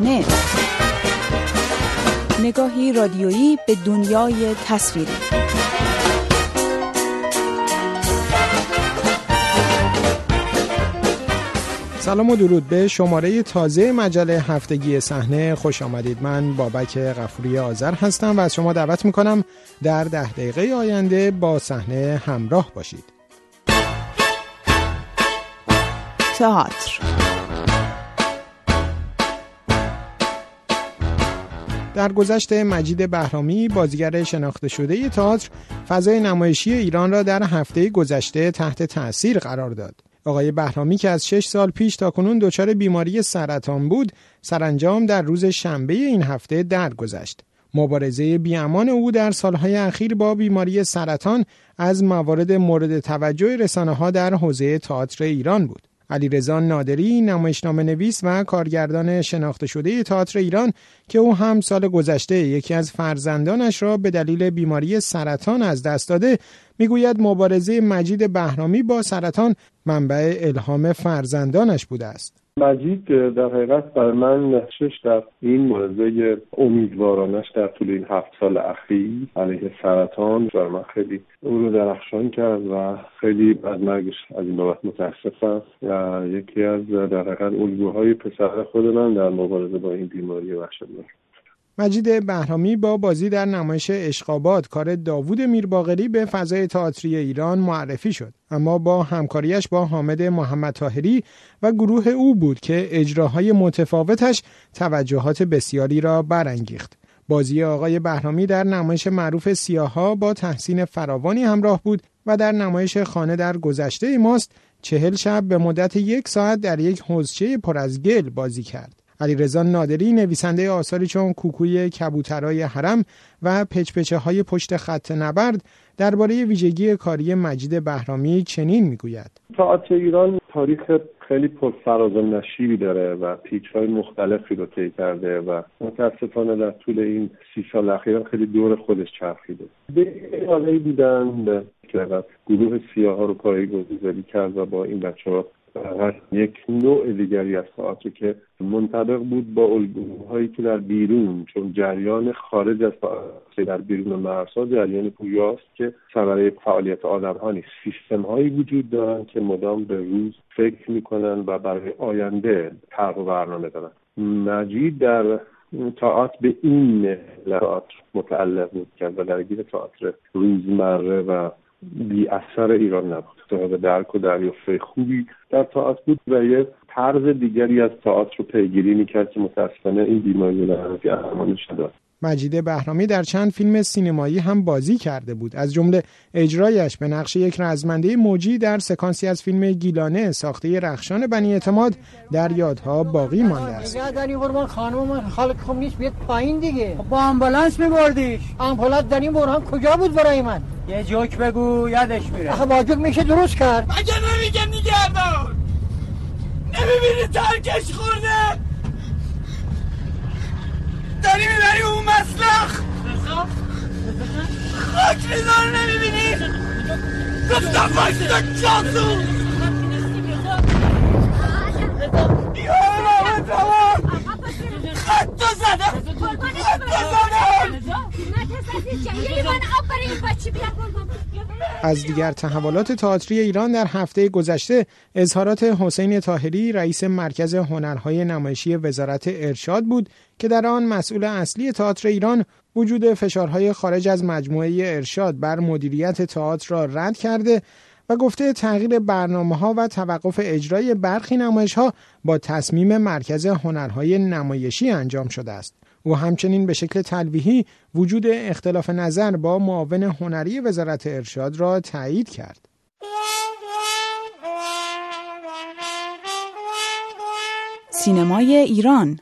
نت نگاهی رادیویی به دنیای تصویری. سلام و درود به شماره تازه مجله هفتگی صحنه. خوش آمدید. من بابک غفوری آذر هستم و از شما دعوت می‌کنم در ده دقیقه آینده با صحنه همراه باشید. تئاتر. در گذشته مجید بهرامی بازیگر شناخته شده تئاتر فضای نمایشی ایران را در هفته گذشته تحت تأثیر قرار داد. آقای بهرامی که از شش سال پیش تا کنون دچار بیماری سرطان بود سرانجام در روز شنبه این هفته درگذشت. مبارزه بیامان او در سالهای اخیر با بیماری سرطان از موارد مورد توجه رسانه ها در حوزه تئاتر ایران بود. علیرضا نادری نمایشنامه نویس و کارگردان شناخته شده تئاتر ایران که او هم سال گذشته یکی از فرزندانش را به دلیل بیماری سرطان از دست داده می‌گوید مبارزه مجید بهرامی با سرطان منبع الهام فرزندانش بوده است. مجید در حقیقت برای من نقشش در این مبارزه امیدوارانش در طول این هفت سال اخیر علیه سرطان برای من خیلی او رو درخشان کرد و خیلی از مرگش از این بابت متاسفم. و یکی از در حقیقت الگوهای پسر خود من در مبارزه با این بیماری وحشتناک. مجید بهرامی با بازی در نمایش اشقابات کار داوود میرباغری به فضای تئاتری ایران معرفی شد اما با همکاریش با حامد محمد تاهری و گروه او بود که اجراهای متفاوتش توجهات بسیاری را برانگیخت بازی آقای بهرامی در نمایش معروف سیاها با تحسین فراوانی همراه بود و در نمایش خانه در گذشته ماست چهل شب به مدت یک ساعت در یک حوزچه پر از گل بازی کرد. علیرضا نادری نویسنده آثاری چون کوکوی کبوترای حرم و پچپچه های پشت خط نبرد درباره ویژگی کاری مجید بهرامی چنین می‌گوید. تئاتر ایران تاریخ خیلی پرفراز و نشیبی داره و پیچ های مختلفی رو طی کرده و متاسفانه در طول این سی سال اخیر خیلی دور خودش چرخیده. به حاله بودن که گروه سیاه ها رو پایی گذاری کرد و با این بچه ها یک نوع دیگری از تئاتر که منطبق بود با الگوهایی که در بیرون چون جریان خارج از تئاتر در بیرون مرزها جریان پویاست که ثمره فعالیت آدم ها نیست. سیستم هایی وجود دارن که مدام به روز فکر می‌کنن و برای آینده طرح و برنامه دارن. مجید در تئاتر به این تئاتر متعلق بود کرد و درگیر تئاتر روزمره و بی اثر ایران نبود. به درک و دریافته خوبی در تئاتر بود و یه طرز دیگری از تئاتر رو پیگیری می‌کرد که متاسفانه این بیماری رو در شده. مجید بهرامی در چند فیلم سینمایی هم بازی کرده بود. از جمله اجرایش به نقش یک رزمنده موجی در سکانسی از فیلم گیلانه ساخته رخشان بنی اعتماد در یادها باقی مانده است. در خانم من خالق خوب نیست بیاد پایین دیگه. خب با آمبولانس میبردیش. آمبولانس در این برهان کجا بود برای من؟ یه جوک بگو یادش میره. آخه با جوک میشه درست کرد. مگه نمیگه نگردان نمی‌بینی ترکش خورده؟ داری می‌بری اون مسلخ؟ خاک میزار نمی‌بینی؟ گفتم بایستا جاسو یا خط زدم خط زدم از دیگر تحولات تئاتری ایران در هفته گذشته اظهارات حسین تاهری رئیس مرکز هنرهای نمایشی وزارت ارشاد بود که در آن مسئول اصلی تئاتر ایران وجود فشارهای خارج از مجموعه ارشاد بر مدیریت تئاتر را رد کرده و گفته تغییر برنامه ها و توقف اجرای برخی نمایش ها با تصمیم مرکز هنرهای نمایشی انجام شده است. او همچنین به شکل تلویحی وجود اختلاف نظر با معاون هنری وزارت ارشاد را تایید کرد. سینمای ایران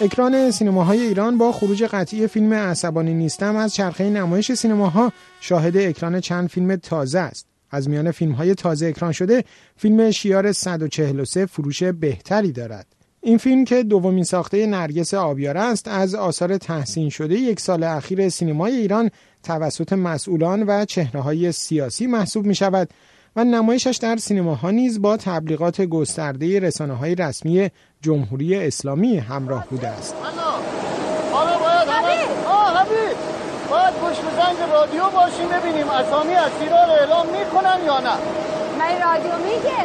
اکران سینماهای ایران با خروج قطعی فیلم عصبانی نیستم از چرخه نمایش سینماها شاهد اکران چند فیلم تازه است. از میان فیلم های تازه اکران شده فیلم شیار 143 فروش بهتری دارد. این فیلم که دومین ساخته نرگس آبیاره است از آثار تحسین شده یک سال اخیر سینمای ایران توسط مسئولان و چهره های سیاسی محسوب می شود و نمایشش در سینماها نیز با تبلیغات گسترده رسانه های رسمی جمهوری اسلامی همراه بوده است. باید گوش به زنگ رادیو باشیم ببینیم اسامی اسیرا رو اعلام می‌کنن یا نه. من رادیو میگه.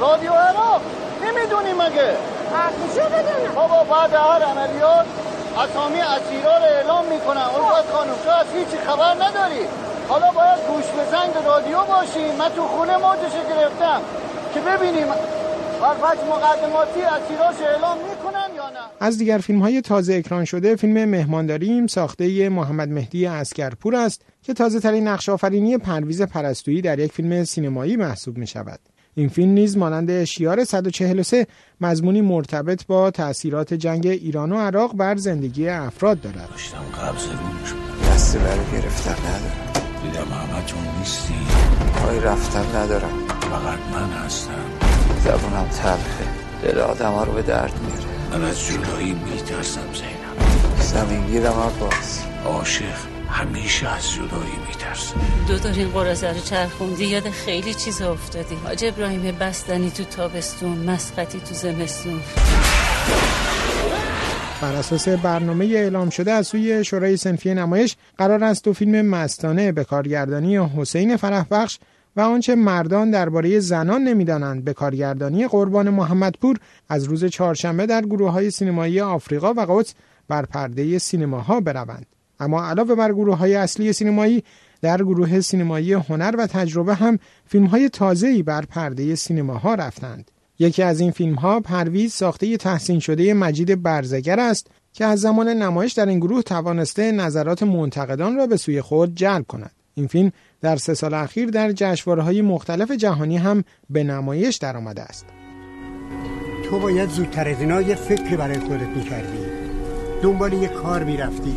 رادیو عراق؟ نمی‌دونی مگه؟ حرفشو بدونم؟ بابا بعد هر عملیات اسامی اسیرا رو اعلام می‌کنن. اون خانم تو از هیچی خبر نداری. حالا باید گوش به زنگ رادیو باشیم. من تو خونه موجشو گرفتم که ببینیم بر مقدماتی اسیراش اعلام می‌کنن یا نه؟ از دیگر فیلم های تازه اکران شده فیلم مهمان داریم ساخته محمد مهدی عسگرپور است که تازه ترین نقش آفرینی پرویز پرستویی در یک فیلم سینمایی محسوب می شود. این فیلم نیز مانند شیار 143 مضمونی مرتبط با تأثیرات جنگ ایران و عراق بر زندگی افراد دارد. داشتم قبض روش دستی برای گرفتن ندارم. دیدم همتون نیستی پای رفتن ندارم. فقط من هستم. زبونم تلخه. دل آدم ها رو به درد میاره من از جدایی میترسم زینب. زمینگیرم عباس عاشق همیشه از جدایی میترسه. دو دار این قرازه رو چرخوندی یاد خیلی چیز افتادی. حاج ابراهیم بستنی تو تابستون مسقطی تو زمستون. بر اساس برنامه اعلام شده از سوی شورای سنفی نمایش قرار است دو فیلم مستانه به کارگردانی حسین فرحبخش و آنچه مردان درباره زنان نمی‌دانند به کارگردانی قربان محمدپور از روز چهارشنبه در گروه های سینمایی آفریقا و قدس بر پرده سینماها بروند. اما علاوه بر گروه های اصلی سینمایی در گروه سینمایی هنر و تجربه هم فیلم های تازه‌ای بر پرده سینماها رفتند. یکی از این فیلم ها پرویز ساخته تحسین شده مجید برزگر است که از زمان نمایش در این گروه توانسته نظرات منتقدان را به سوی خود جلب کند. این فیلم در سه سال اخیر در جشنواره‌های مختلف جهانی هم به نمایش درآمده است. تو باید زودتر از اینا یه فکری برای خودت می‌کردی دنبال یه کار می‌رفتی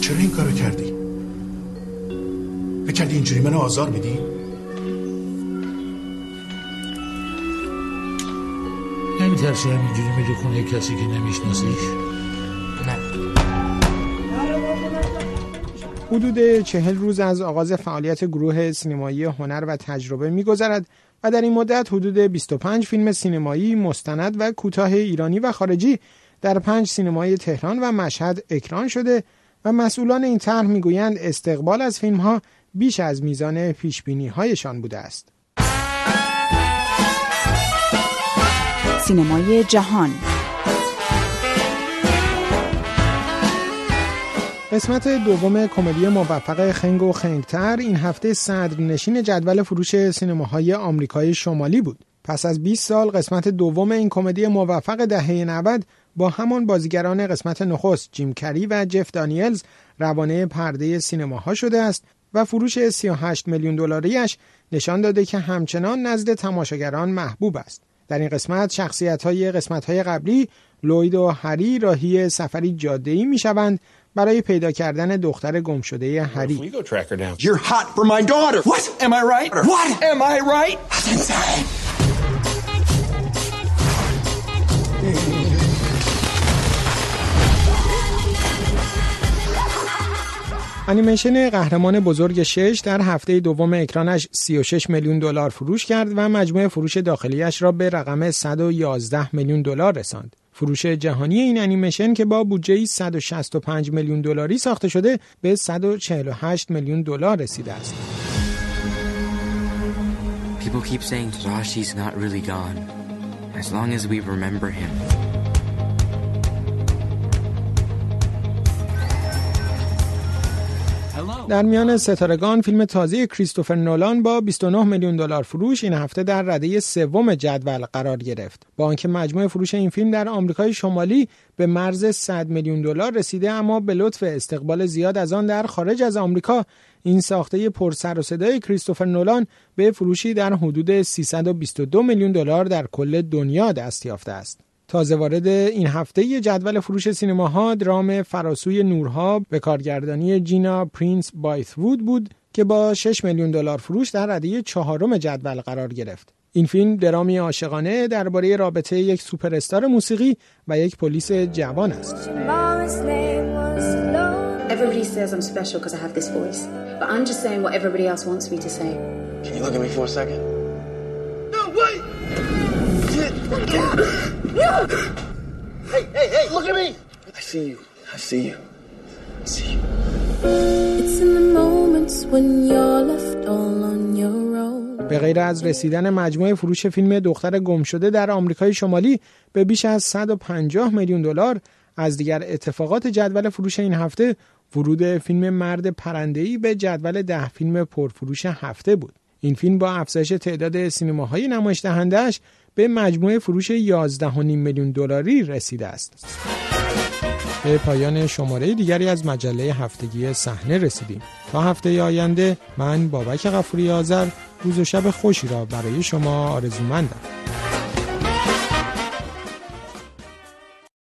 چرا این کارو کردی؟ بکردی اینجوری منو آزار میدی؟ نمیترسی همینجوری میری خونه کسی که نمیشناسیش؟ حدود چهل روز از آغاز فعالیت گروه سینمایی هنر و تجربه میگذرد و در این مدت حدود 25 فیلم سینمایی مستند و کوتاه ایرانی و خارجی در پنج سینمای تهران و مشهد اکران شده و مسئولان این طرح می‌گویند استقبال از فیلم ها بیش از میزان پیش بینی هایشان بوده است. سینمای جهان قسمت دوم کمدی موفق خنگ و خنگتر این هفته صدرنشین جدول فروش سینماهای آمریکای شمالی بود. پس از 20 سال قسمت دوم این کمدی موفق دهه 90 با همان بازیگران قسمت نخست جیم کری و جف دانیلز روانه پرده سینماها شده است و فروش 38 میلیون دلاریش نشان داده که همچنان نزد تماشاگران محبوب است. در این قسمت شخصیت های قسمت های قبلی لوید و هری راهی سفری جاده ای می شوند برای پیدا کردن دختر گم شده هری. انیمیشن قهرمان بزرگ شش در هفته دوم اکرانش 36 میلیون دلار فروش کرد و مجموع فروش داخلیش را به رقم 111 میلیون دلار رساند. فروش جهانی این انیمیشن که با بودجه 165 میلیون دلاری ساخته شده به 148 میلیون دلار رسیده است. People keep saying Tadashi's not really gone as long as we remember him. در میان ستارگان فیلم تازه کریستوفر نولان با 29 میلیون دلار فروش این هفته در رده سوم جدول قرار گرفت. با آنکه مجموع فروش این فیلم در آمریکای شمالی به مرز 100 میلیون دلار رسیده اما به لطف استقبال زیاد از آن در خارج از آمریکا این ساخته پر سر و صدای کریستوفر نولان به فروشی در حدود 322 میلیون دلار در کل دنیا دست یافته است. تازه وارد این هفته جدول فروش سینماها درام فراسوی نورها به کارگردانی جینا پرینس بایثوود بود که با 6 میلیون دلار فروش در رده چهارم جدول قرار گرفت. این فیلم درامی عاشقانه درباره رابطه یک سوپر موسیقی و یک پلیس جوان است. everybody says I'm special because I have this voice. But I'm just saying what everybody else wants me to say. Can you look at me for a second? No, wait! Hey, hey, hey, look at me! I see you. I see you. I see you. It's in the moments when you're left all on your own. به غیر از رسیدن مجموع فروش فیلم دختر گم شده در آمریکای شمالی به بیش از 150 میلیون دلار از دیگر اتفاقات جدول فروش این هفته ورود فیلم مرد پرنده‌ای به جدول ده فیلم پرفروش هفته بود. این فیلم با افزایش تعداد سینماهای نمایش دهندش به مجموع فروش 11.5 میلیون دلاری رسیده است. به پایان شماره دیگری از مجله هفتگی صحنه رسیدیم. تا هفته آینده من بابک غفوری آذر روز و شب خوشی را برای شما آرزومندم.